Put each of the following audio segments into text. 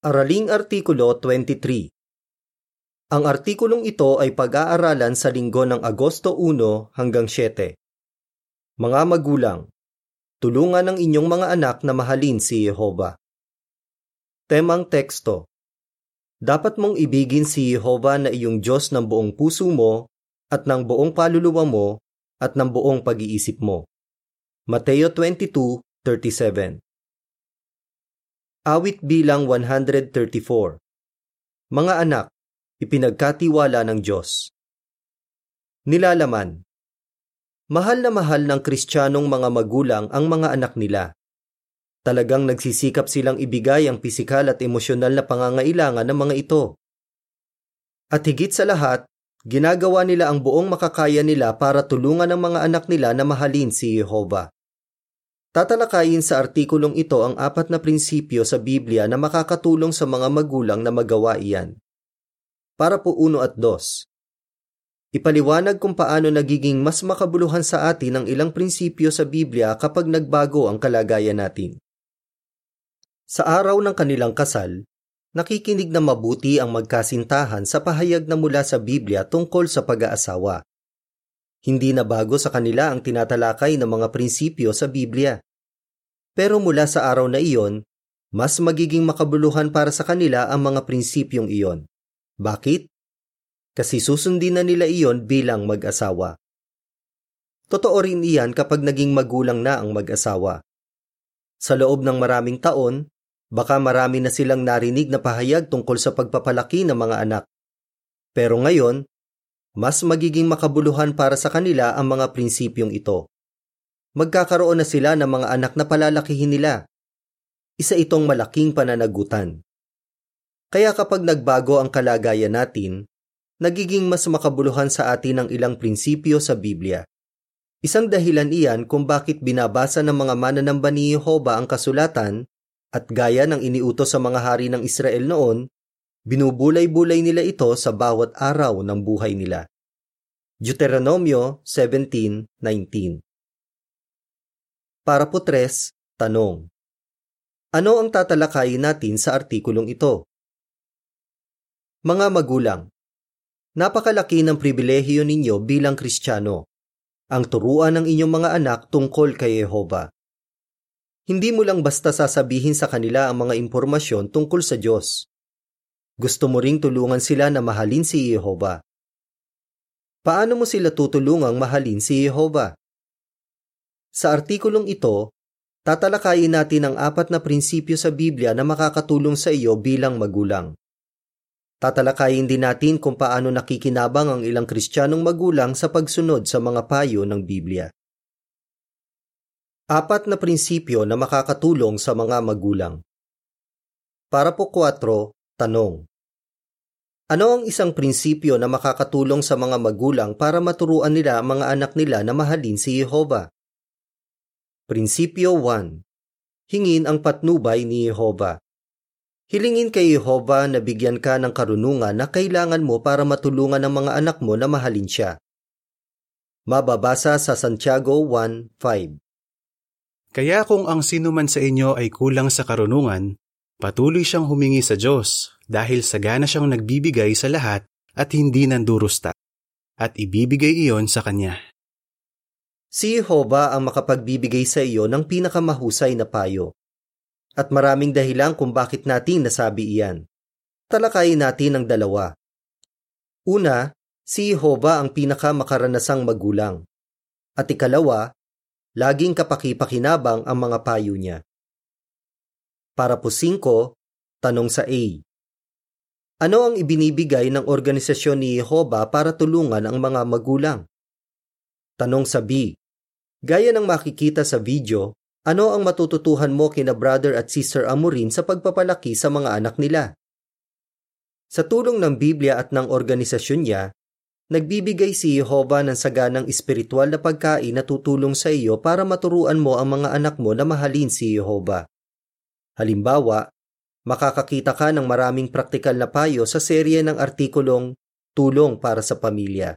Araling Artikulo 23 Ang artikulong ito ay pag-aaralan sa linggo ng Agosto 1 hanggang 7. Mga magulang, tulungan ang inyong mga anak na mahalin si Jehova. Temang teksto Dapat mong ibigin si Jehova na iyong Diyos ng buong puso mo at ng buong paluluwa mo at ng buong pag-iisip mo. Mateo 22:37 Awit bilang 134 Mga anak, ipinagkatiwala ng Diyos. Nilalaman Mahal na mahal ng kristyanong mga magulang ang mga anak nila. Talagang nagsisikap silang ibigay ang pisikal at emosyonal na pangangailangan ng mga ito. At higit sa lahat, ginagawa nila ang buong makakaya nila para tulungan ang mga anak nila na mahalin si Jehovah. Tatalakayin sa artikulong ito ang apat na prinsipyo sa Biblia na makakatulong sa mga magulang na magawa iyan. Para po uno at dos. Ipaliwanag kung paano nagiging mas makabuluhan sa atin ang ilang prinsipyo sa Biblia kapag nagbago ang kalagayan natin. Sa araw ng kanilang kasal, nakikinig na mabuti ang magkasintahan sa pahayag na mula sa Biblia tungkol sa pag-aasawa. Hindi na bago sa kanila ang tinatalakay ng mga prinsipyo sa Biblia. Pero mula sa araw na iyon, mas magiging makabuluhan para sa kanila ang mga prinsipyong iyon. Bakit? Kasi susundin na nila iyon bilang mag-asawa. Totoo rin iyan kapag naging magulang na ang mag-asawa. Sa loob ng maraming taon, baka marami na silang narinig na pahayag tungkol sa pagpapalaki ng mga anak. Pero ngayon, mas magiging makabuluhan para sa kanila ang mga prinsipyong ito. Magkakaroon na sila ng mga anak na palalakihin nila. Isa itong malaking pananagutan. Kaya kapag nagbago ang kalagayan natin, nagiging mas makabuluhan sa atin ang ilang prinsipyo sa Biblia. Isang dahilan iyan kung bakit binabasa ng mga mananamba ni Jehovah ang kasulatan at gaya ng iniutos sa mga hari ng Israel noon, Binubulay-bulay nila ito sa bawat araw ng buhay nila. Deuteronomio 17:19 Para po tres, tanong. Ano ang tatalakayin natin sa artikulong ito? Mga magulang, napakalaki ng pribilehiyo ninyo bilang Kristiyano, ang turuan ng inyong mga anak tungkol kay Jehova. Hindi mo lang basta sasabihin sa kanila ang mga impormasyon tungkol sa Diyos gusto mo ring tulungan sila na mahalin si Jehovah. Paano mo sila tutulungang mahalin si Jehovah? Sa artikulong ito, tatalakayin natin ang apat na prinsipyo sa Biblia na makakatulong sa iyo bilang magulang. Tatalakayin din natin kung paano nakikinabang ang ilang kristyanong magulang sa pagsunod sa mga payo ng Biblia. Apat na prinsipyo na makakatulong sa mga magulang. Para po 4, tanong. Ano ang isang prinsipyo na makakatulong sa mga magulang para maturuan nila ang mga anak nila na mahalin si Jehova? Prinsipyo 1. Hingin ang patnubay ni Jehova. Hilingin kay Jehova na bigyan ka ng karunungan na kailangan mo para matulungan ang mga anak mo na mahalin siya. Mababasa sa Santiago 1.5 Kaya kung ang sino man sa inyo ay kulang sa karunungan, Patuloy siyang humingi sa Diyos dahil sagana siyang nagbibigay sa lahat at hindi nandurusta at ibibigay iyon sa Kanya. Si Jehovah ang makapagbibigay sa iyo ng pinakamahusay na payo. At maraming dahilan kung bakit natin nasabi iyan. Talakayin natin ang dalawa. Una, si Jehovah ang pinakamakaranasang magulang. At ikalawa, laging kapakipakinabang ang mga payo niya. Para po 5, tanong sa A. Ano ang ibinibigay ng organisasyon ni Jehovah para tulungan ang mga magulang? Tanong sa B. Gaya ng makikita sa video, ano ang matututuhan mo kina brother at sister Amorin sa pagpapalaki sa mga anak nila? Sa tulong ng Biblia at ng organisasyon niya, nagbibigay si Jehovah ng saganang espiritual na pagkain na tutulong sa iyo para maturuan mo ang mga anak mo na mahalin si Jehovah. Halimbawa, makakakita ka ng maraming praktikal na payo sa serye ng artikulong Tulong para sa Pamilya.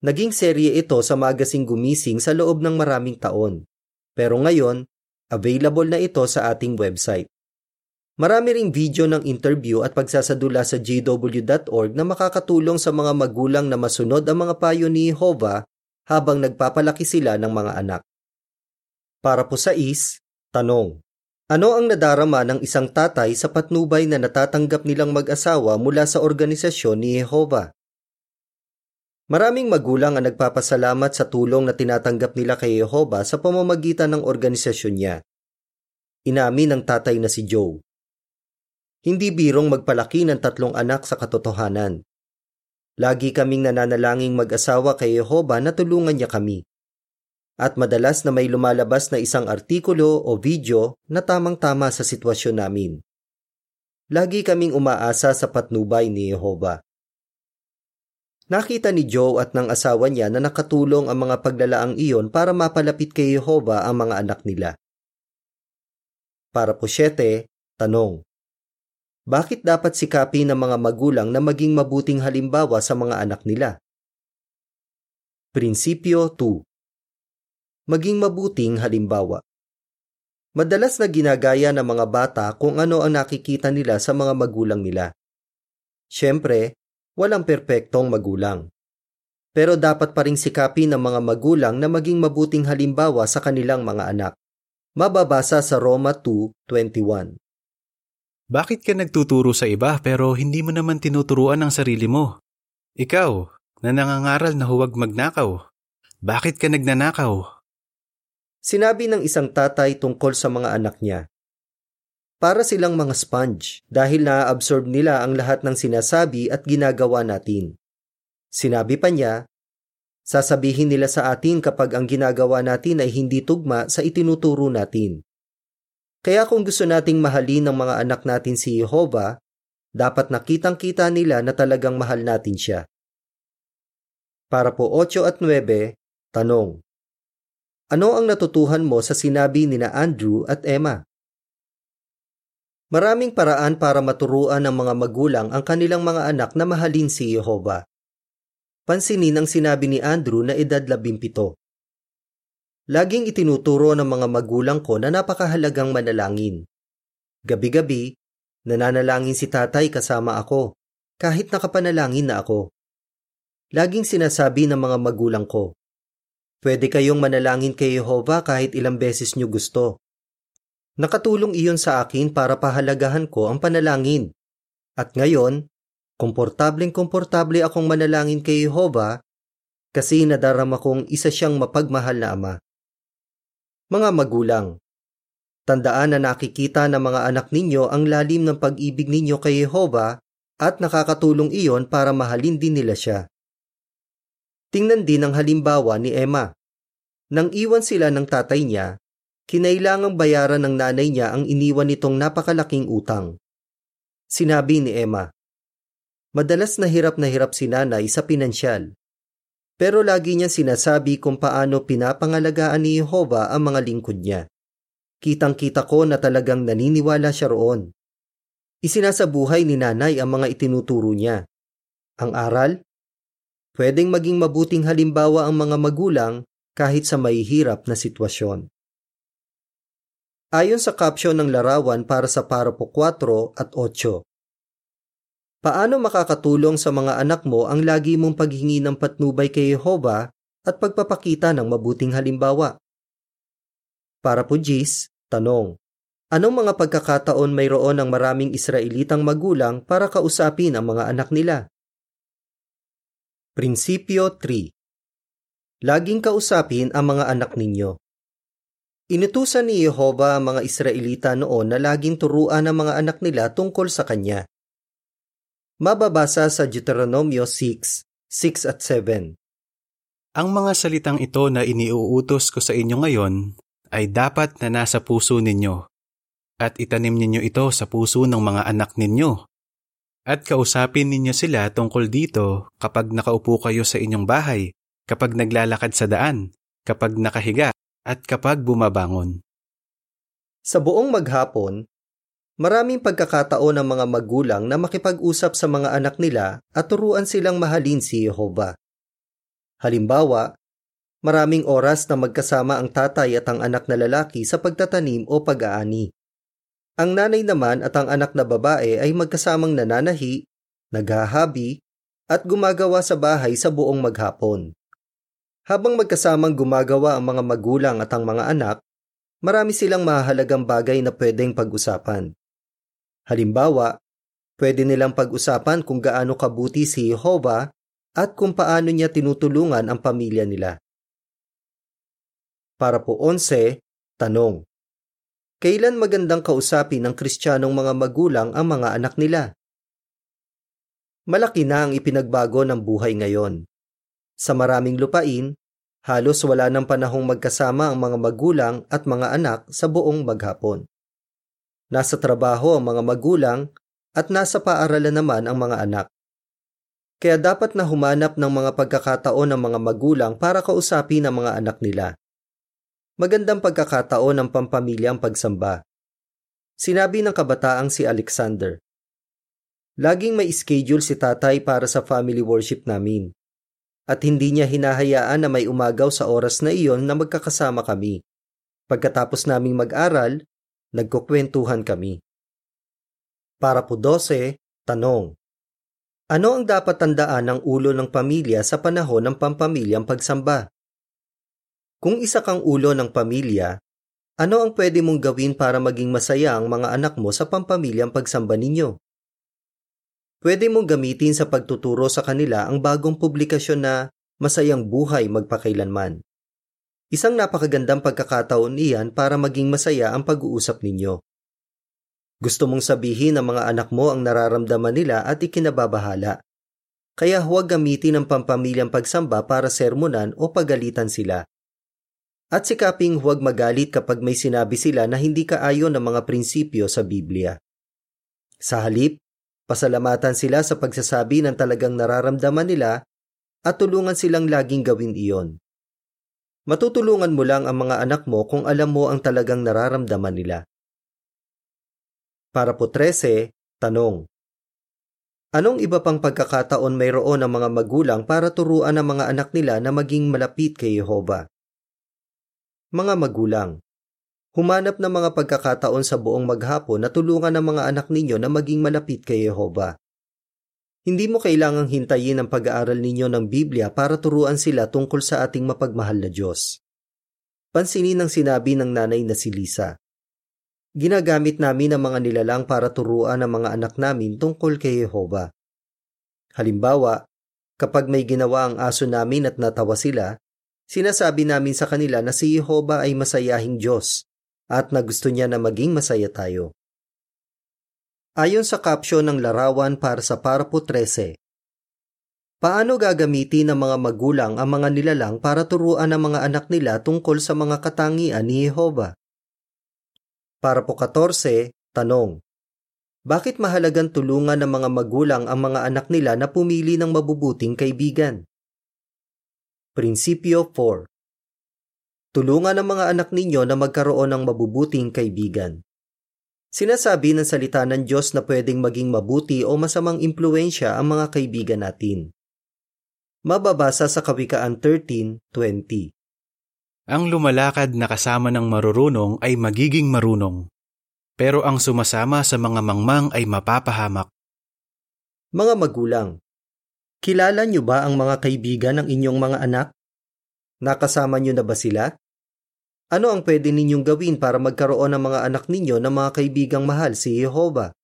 Naging serye ito sa magasing gumising sa loob ng maraming taon. Pero ngayon, available na ito sa ating website. Marami ring video ng interview at pagsasadula sa jw.org na makakatulong sa mga magulang na masunod ang mga payo ni Jehovah habang nagpapalaki sila ng mga anak. Para po sa is, tanong. Ano ang nadarama ng isang tatay sa patnubay na natatanggap nilang mag-asawa mula sa organisasyon ni Jehovah? Maraming magulang ang nagpapasalamat sa tulong na tinatanggap nila kay Jehovah sa pamamagitan ng organisasyon niya. Inamin ng tatay na si Joe. Hindi birong magpalaki ng tatlong anak sa katotohanan. Lagi kaming nananalangin mag-asawa kay Jehovah na tulungan niya kami. At madalas na may lumalabas na isang artikulo o video na tamang-tama sa sitwasyon namin. Lagi kaming umaasa sa patnubay ni Jehovah. Nakita ni Joe at ng asawa niya na nakatulong ang mga paglalaang iyon para mapalapit kay Jehovah ang mga anak nila. Para po siyete, tanong. Bakit dapat sikapin ng mga magulang na maging mabuting halimbawa sa mga anak nila? Prinsipyo 2 Maging mabuting halimbawa Madalas na ginagaya ng mga bata kung ano ang nakikita nila sa mga magulang nila. Siyempre, walang perpektong magulang. Pero dapat pa ring sikapin ng mga magulang na maging mabuting halimbawa sa kanilang mga anak. Mababasa sa Roma 2.21 bakit ka nagtuturo sa iba pero hindi mo naman tinuturuan ang sarili mo? Ikaw, na nangangaral na huwag magnakaw. Bakit ka nagnanakaw? Sinabi ng isang tatay tungkol sa mga anak niya. Para silang mga sponge dahil na-absorb nila ang lahat ng sinasabi at ginagawa natin. Sinabi pa niya, sasabihin nila sa atin kapag ang ginagawa natin ay hindi tugma sa itinuturo natin. Kaya kung gusto nating mahalin ng mga anak natin si Jehovah, dapat nakitang-kita nila na talagang mahal natin siya. Para po 8 at 9, tanong. Ano ang natutuhan mo sa sinabi ni na Andrew at Emma? Maraming paraan para maturuan ng mga magulang ang kanilang mga anak na mahalin si Jehovah. Pansinin ang sinabi ni Andrew na edad 17. Laging itinuturo ng mga magulang ko na napakahalagang manalangin. Gabi-gabi, nananalangin si tatay kasama ako, kahit nakapanalangin na ako. Laging sinasabi ng mga magulang ko, Pwede kayong manalangin kay Jehovah kahit ilang beses nyo gusto. Nakatulong iyon sa akin para pahalagahan ko ang panalangin. At ngayon, komportableng-komportable akong manalangin kay Jehovah kasi nadarama kong isa siyang mapagmahal na ama. Mga magulang, tandaan na nakikita ng mga anak ninyo ang lalim ng pag-ibig ninyo kay Jehovah at nakakatulong iyon para mahalin din nila siya. Tingnan din ang halimbawa ni Emma. Nang iwan sila ng tatay niya, kinailangang bayaran ng nanay niya ang iniwan nitong napakalaking utang. Sinabi ni Emma, Madalas na hirap na hirap si nanay sa pinansyal. Pero lagi niyang sinasabi kung paano pinapangalagaan ni Jehovah ang mga lingkod niya. Kitang-kita ko na talagang naniniwala siya roon. Isinasabuhay ni nanay ang mga itinuturo niya. Ang aral? Pwedeng maging mabuting halimbawa ang mga magulang kahit sa mahihirap na sitwasyon. Ayon sa caption ng larawan para sa parapo 4 at 8, Paano makakatulong sa mga anak mo ang lagi mong paghingi ng patnubay kay Jehovah at pagpapakita ng mabuting halimbawa? Para po Jis, tanong. Anong mga pagkakataon mayroon ng maraming Israelitang magulang para kausapin ang mga anak nila? Prinsipyo 3 Laging kausapin ang mga anak ninyo. Inutusan ni Jehovah ang mga Israelita noon na laging turuan ang mga anak nila tungkol sa Kanya mababasa sa Deuteronomio 6, 6 at 7. Ang mga salitang ito na iniuutos ko sa inyo ngayon ay dapat na nasa puso ninyo at itanim ninyo ito sa puso ng mga anak ninyo. At kausapin ninyo sila tungkol dito kapag nakaupo kayo sa inyong bahay, kapag naglalakad sa daan, kapag nakahiga, at kapag bumabangon. Sa buong maghapon, Maraming pagkakataon ng mga magulang na makipag-usap sa mga anak nila at turuan silang mahalin si Jehovah. Halimbawa, maraming oras na magkasama ang tatay at ang anak na lalaki sa pagtatanim o pag-aani. Ang nanay naman at ang anak na babae ay magkasamang nananahi, naghahabi, at gumagawa sa bahay sa buong maghapon. Habang magkasamang gumagawa ang mga magulang at ang mga anak, marami silang mahalagang bagay na pwedeng pag-usapan. Halimbawa, pwede nilang pag-usapan kung gaano kabuti si Jehovah at kung paano niya tinutulungan ang pamilya nila. Para po 11, tanong. Kailan magandang kausapin ng Kristiyanong mga magulang ang mga anak nila? Malaki na ang ipinagbago ng buhay ngayon. Sa maraming lupain, halos wala ng panahong magkasama ang mga magulang at mga anak sa buong maghapon. Nasa trabaho ang mga magulang at nasa paaralan naman ang mga anak. Kaya dapat na humanap ng mga pagkakataon ng mga magulang para kausapin ang mga anak nila magandang pagkakataon ng pampamilyang pagsamba. Sinabi ng kabataang si Alexander, Laging may schedule si tatay para sa family worship namin. At hindi niya hinahayaan na may umagaw sa oras na iyon na magkakasama kami. Pagkatapos naming mag-aral, nagkukwentuhan kami. Para po 12, tanong. Ano ang dapat tandaan ng ulo ng pamilya sa panahon ng pampamilyang pagsamba? Kung isa kang ulo ng pamilya, ano ang pwede mong gawin para maging masaya ang mga anak mo sa pampamilyang pagsamba ninyo? Pwede mong gamitin sa pagtuturo sa kanila ang bagong publikasyon na Masayang Buhay Magpakailanman. Isang napakagandang pagkakataon iyan para maging masaya ang pag-uusap ninyo. Gusto mong sabihin ng mga anak mo ang nararamdaman nila at ikinababahala. Kaya huwag gamitin ang pampamilyang pagsamba para sermonan o pagalitan sila. At sikaping huwag magalit kapag may sinabi sila na hindi kaayon ng mga prinsipyo sa Biblia. Sa halip, pasalamatan sila sa pagsasabi ng talagang nararamdaman nila at tulungan silang laging gawin iyon. Matutulungan mo lang ang mga anak mo kung alam mo ang talagang nararamdaman nila. Para po 13, tanong. Anong iba pang pagkakataon mayroon ng mga magulang para turuan ang mga anak nila na maging malapit kay Jehova? Mga magulang, humanap ng mga pagkakataon sa buong maghapon na tulungan ang mga anak ninyo na maging malapit kay Yehova. Hindi mo kailangang hintayin ang pag-aaral ninyo ng Biblia para turuan sila tungkol sa ating mapagmahal na Diyos. Pansinin ang sinabi ng nanay na si Lisa. Ginagamit namin ang mga nilalang para turuan ang mga anak namin tungkol kay Yehova. Halimbawa, kapag may ginawa ang aso namin at natawa sila, Sinasabi namin sa kanila na si Jehova ay masayahing Diyos at na gusto niya na maging masaya tayo. Ayon sa caption ng larawan para sa Parapo 13, Paano gagamitin ng mga magulang ang mga nilalang para turuan ang mga anak nila tungkol sa mga katangian ni Jehova? Para po 14, tanong. Bakit mahalagang tulungan ng mga magulang ang mga anak nila na pumili ng mabubuting kaibigan? Prinsipyo 4 Tulungan ang mga anak ninyo na magkaroon ng mabubuting kaibigan. Sinasabi ng salita ng Diyos na pwedeng maging mabuti o masamang impluensya ang mga kaibigan natin. Mababasa sa Kawikaan 13.20 Ang lumalakad na kasama ng marurunong ay magiging marunong, pero ang sumasama sa mga mangmang ay mapapahamak. Mga magulang, Kilala niyo ba ang mga kaibigan ng inyong mga anak? Nakasama niyo na ba sila? Ano ang pwede ninyong gawin para magkaroon ng mga anak ninyo ng mga kaibigang mahal si Jehova?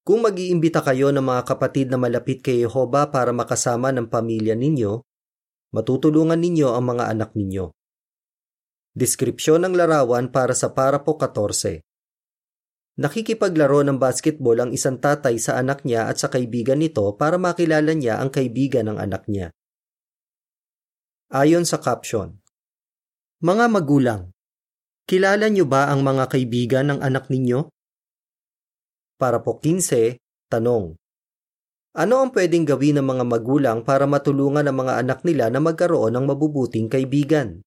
Kung mag-iimbita kayo ng mga kapatid na malapit kay Jehova para makasama ng pamilya ninyo, matutulungan ninyo ang mga anak ninyo. Deskripsyon ng larawan para sa Parapo 14 Nakikipaglaro ng basketball ang isang tatay sa anak niya at sa kaibigan nito para makilala niya ang kaibigan ng anak niya. Ayon sa caption, Mga magulang, kilala niyo ba ang mga kaibigan ng anak ninyo? Para po 15, tanong. Ano ang pwedeng gawin ng mga magulang para matulungan ang mga anak nila na magkaroon ng mabubuting kaibigan?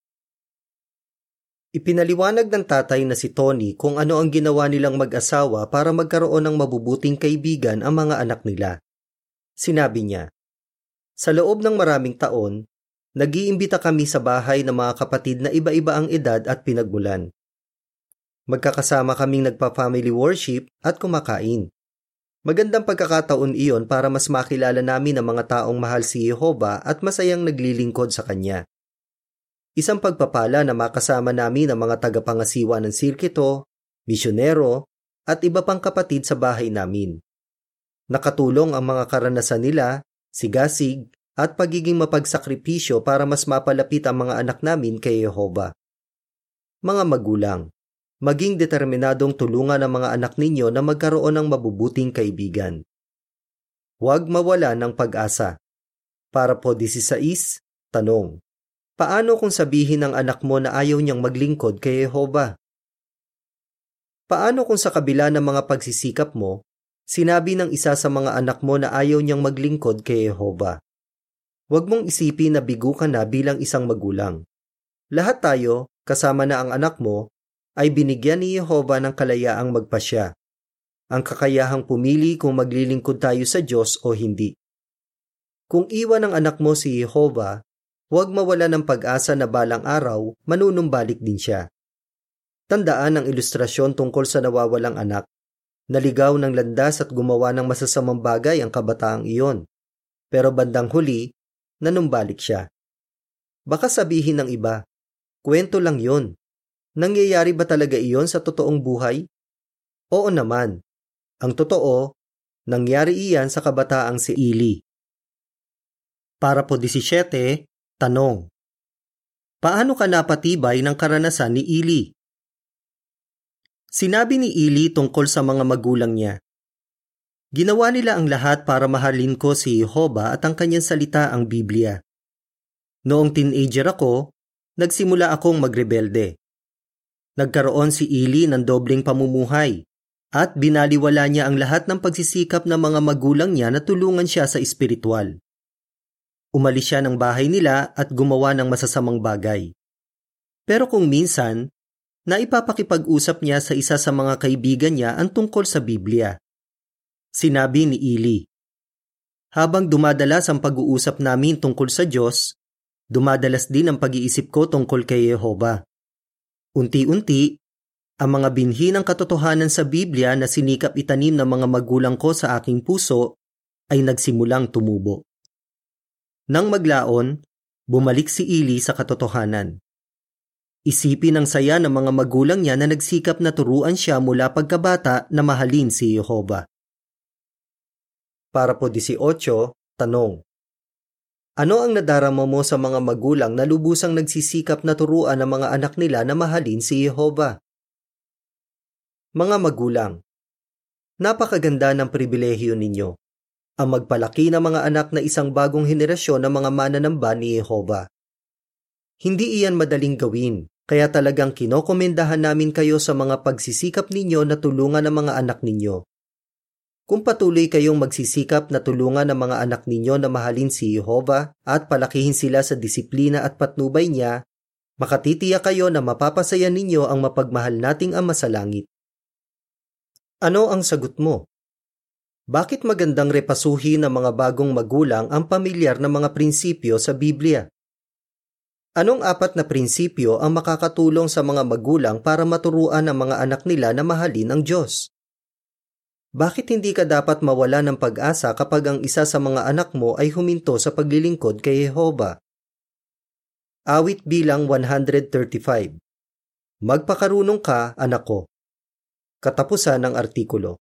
Ipinaliwanag ng tatay na si Tony kung ano ang ginawa nilang mag-asawa para magkaroon ng mabubuting kaibigan ang mga anak nila. Sinabi niya, Sa loob ng maraming taon, nag-iimbita kami sa bahay ng mga kapatid na iba-iba ang edad at pinagmulan. Magkakasama kaming nagpa-family worship at kumakain. Magandang pagkakataon iyon para mas makilala namin ang mga taong mahal si Jehova at masayang naglilingkod sa Kanya. Isang pagpapala na makasama namin ang mga tagapangasiwa ng sirkito, misyonero, at iba pang kapatid sa bahay namin. Nakatulong ang mga karanasan nila, sigasig, at pagiging mapagsakripisyo para mas mapalapit ang mga anak namin kay Jehova. Mga magulang, maging determinadong tulungan ang mga anak ninyo na magkaroon ng mabubuting kaibigan. Huwag mawala ng pag-asa. Para po 16, tanong. Paano kung sabihin ng anak mo na ayaw niyang maglingkod kay Jehova? Paano kung sa kabila ng mga pagsisikap mo, sinabi ng isa sa mga anak mo na ayaw niyang maglingkod kay Jehova? Huwag mong isipin na bigo ka na bilang isang magulang. Lahat tayo, kasama na ang anak mo, ay binigyan ni Jehova ng kalayaang magpasya. Ang kakayahang pumili kung maglilingkod tayo sa Diyos o hindi. Kung iwan ng anak mo si Jehova, huwag mawala ng pag-asa na balang araw manunumbalik din siya. Tandaan ang ilustrasyon tungkol sa nawawalang anak. Naligaw ng landas at gumawa ng masasamang bagay ang kabataang iyon. Pero bandang huli, nanumbalik siya. Baka sabihin ng iba, kwento lang yon. Nangyayari ba talaga iyon sa totoong buhay? Oo naman. Ang totoo, nangyari iyan sa kabataang si Ili. Para po 17, tanong. Paano ka napatibay ng karanasan ni Ili? Sinabi ni Ili tungkol sa mga magulang niya. Ginawa nila ang lahat para mahalin ko si Jehovah at ang kanyang salita ang Biblia. Noong teenager ako, nagsimula akong magrebelde. Nagkaroon si Ili ng dobling pamumuhay at binaliwala niya ang lahat ng pagsisikap ng mga magulang niya na tulungan siya sa espiritual. Umalis siya ng bahay nila at gumawa ng masasamang bagay. Pero kung minsan, naipapakipag-usap niya sa isa sa mga kaibigan niya ang tungkol sa Biblia. Sinabi ni Ili, Habang dumadalas ang pag-uusap namin tungkol sa Diyos, dumadalas din ang pag-iisip ko tungkol kay Yehova. Unti-unti, ang mga binhi ng katotohanan sa Biblia na sinikap itanim ng mga magulang ko sa aking puso ay nagsimulang tumubo. Nang maglaon, bumalik si Ili sa katotohanan. Isipin ang saya ng mga magulang niya na nagsikap na turuan siya mula pagkabata na mahalin si Jehova. Para po 18, tanong. Ano ang nadarama mo sa mga magulang na lubusang nagsisikap na turuan ang mga anak nila na mahalin si Jehova? Mga magulang, napakaganda ng pribilehyo ninyo. Ang magpalaki ng mga anak na isang bagong henerasyon ng mga mananamba ni Jehova. Hindi iyan madaling gawin, kaya talagang kinokomendahan namin kayo sa mga pagsisikap ninyo na tulungan ang mga anak ninyo. Kung patuloy kayong magsisikap na tulungan ang mga anak ninyo na mahalin si Jehova at palakihin sila sa disiplina at patnubay niya, makatitiyak kayo na mapapasaya ninyo ang mapagmahal nating Ama sa langit. Ano ang sagot mo? Bakit magandang repasuhin ng mga bagong magulang ang pamilyar na mga prinsipyo sa Biblia? Anong apat na prinsipyo ang makakatulong sa mga magulang para maturuan ang mga anak nila na mahalin ang Diyos? Bakit hindi ka dapat mawala ng pag-asa kapag ang isa sa mga anak mo ay huminto sa paglilingkod kay Jehova? Awit bilang 135 Magpakarunong ka, anak ko. Katapusan ng artikulo.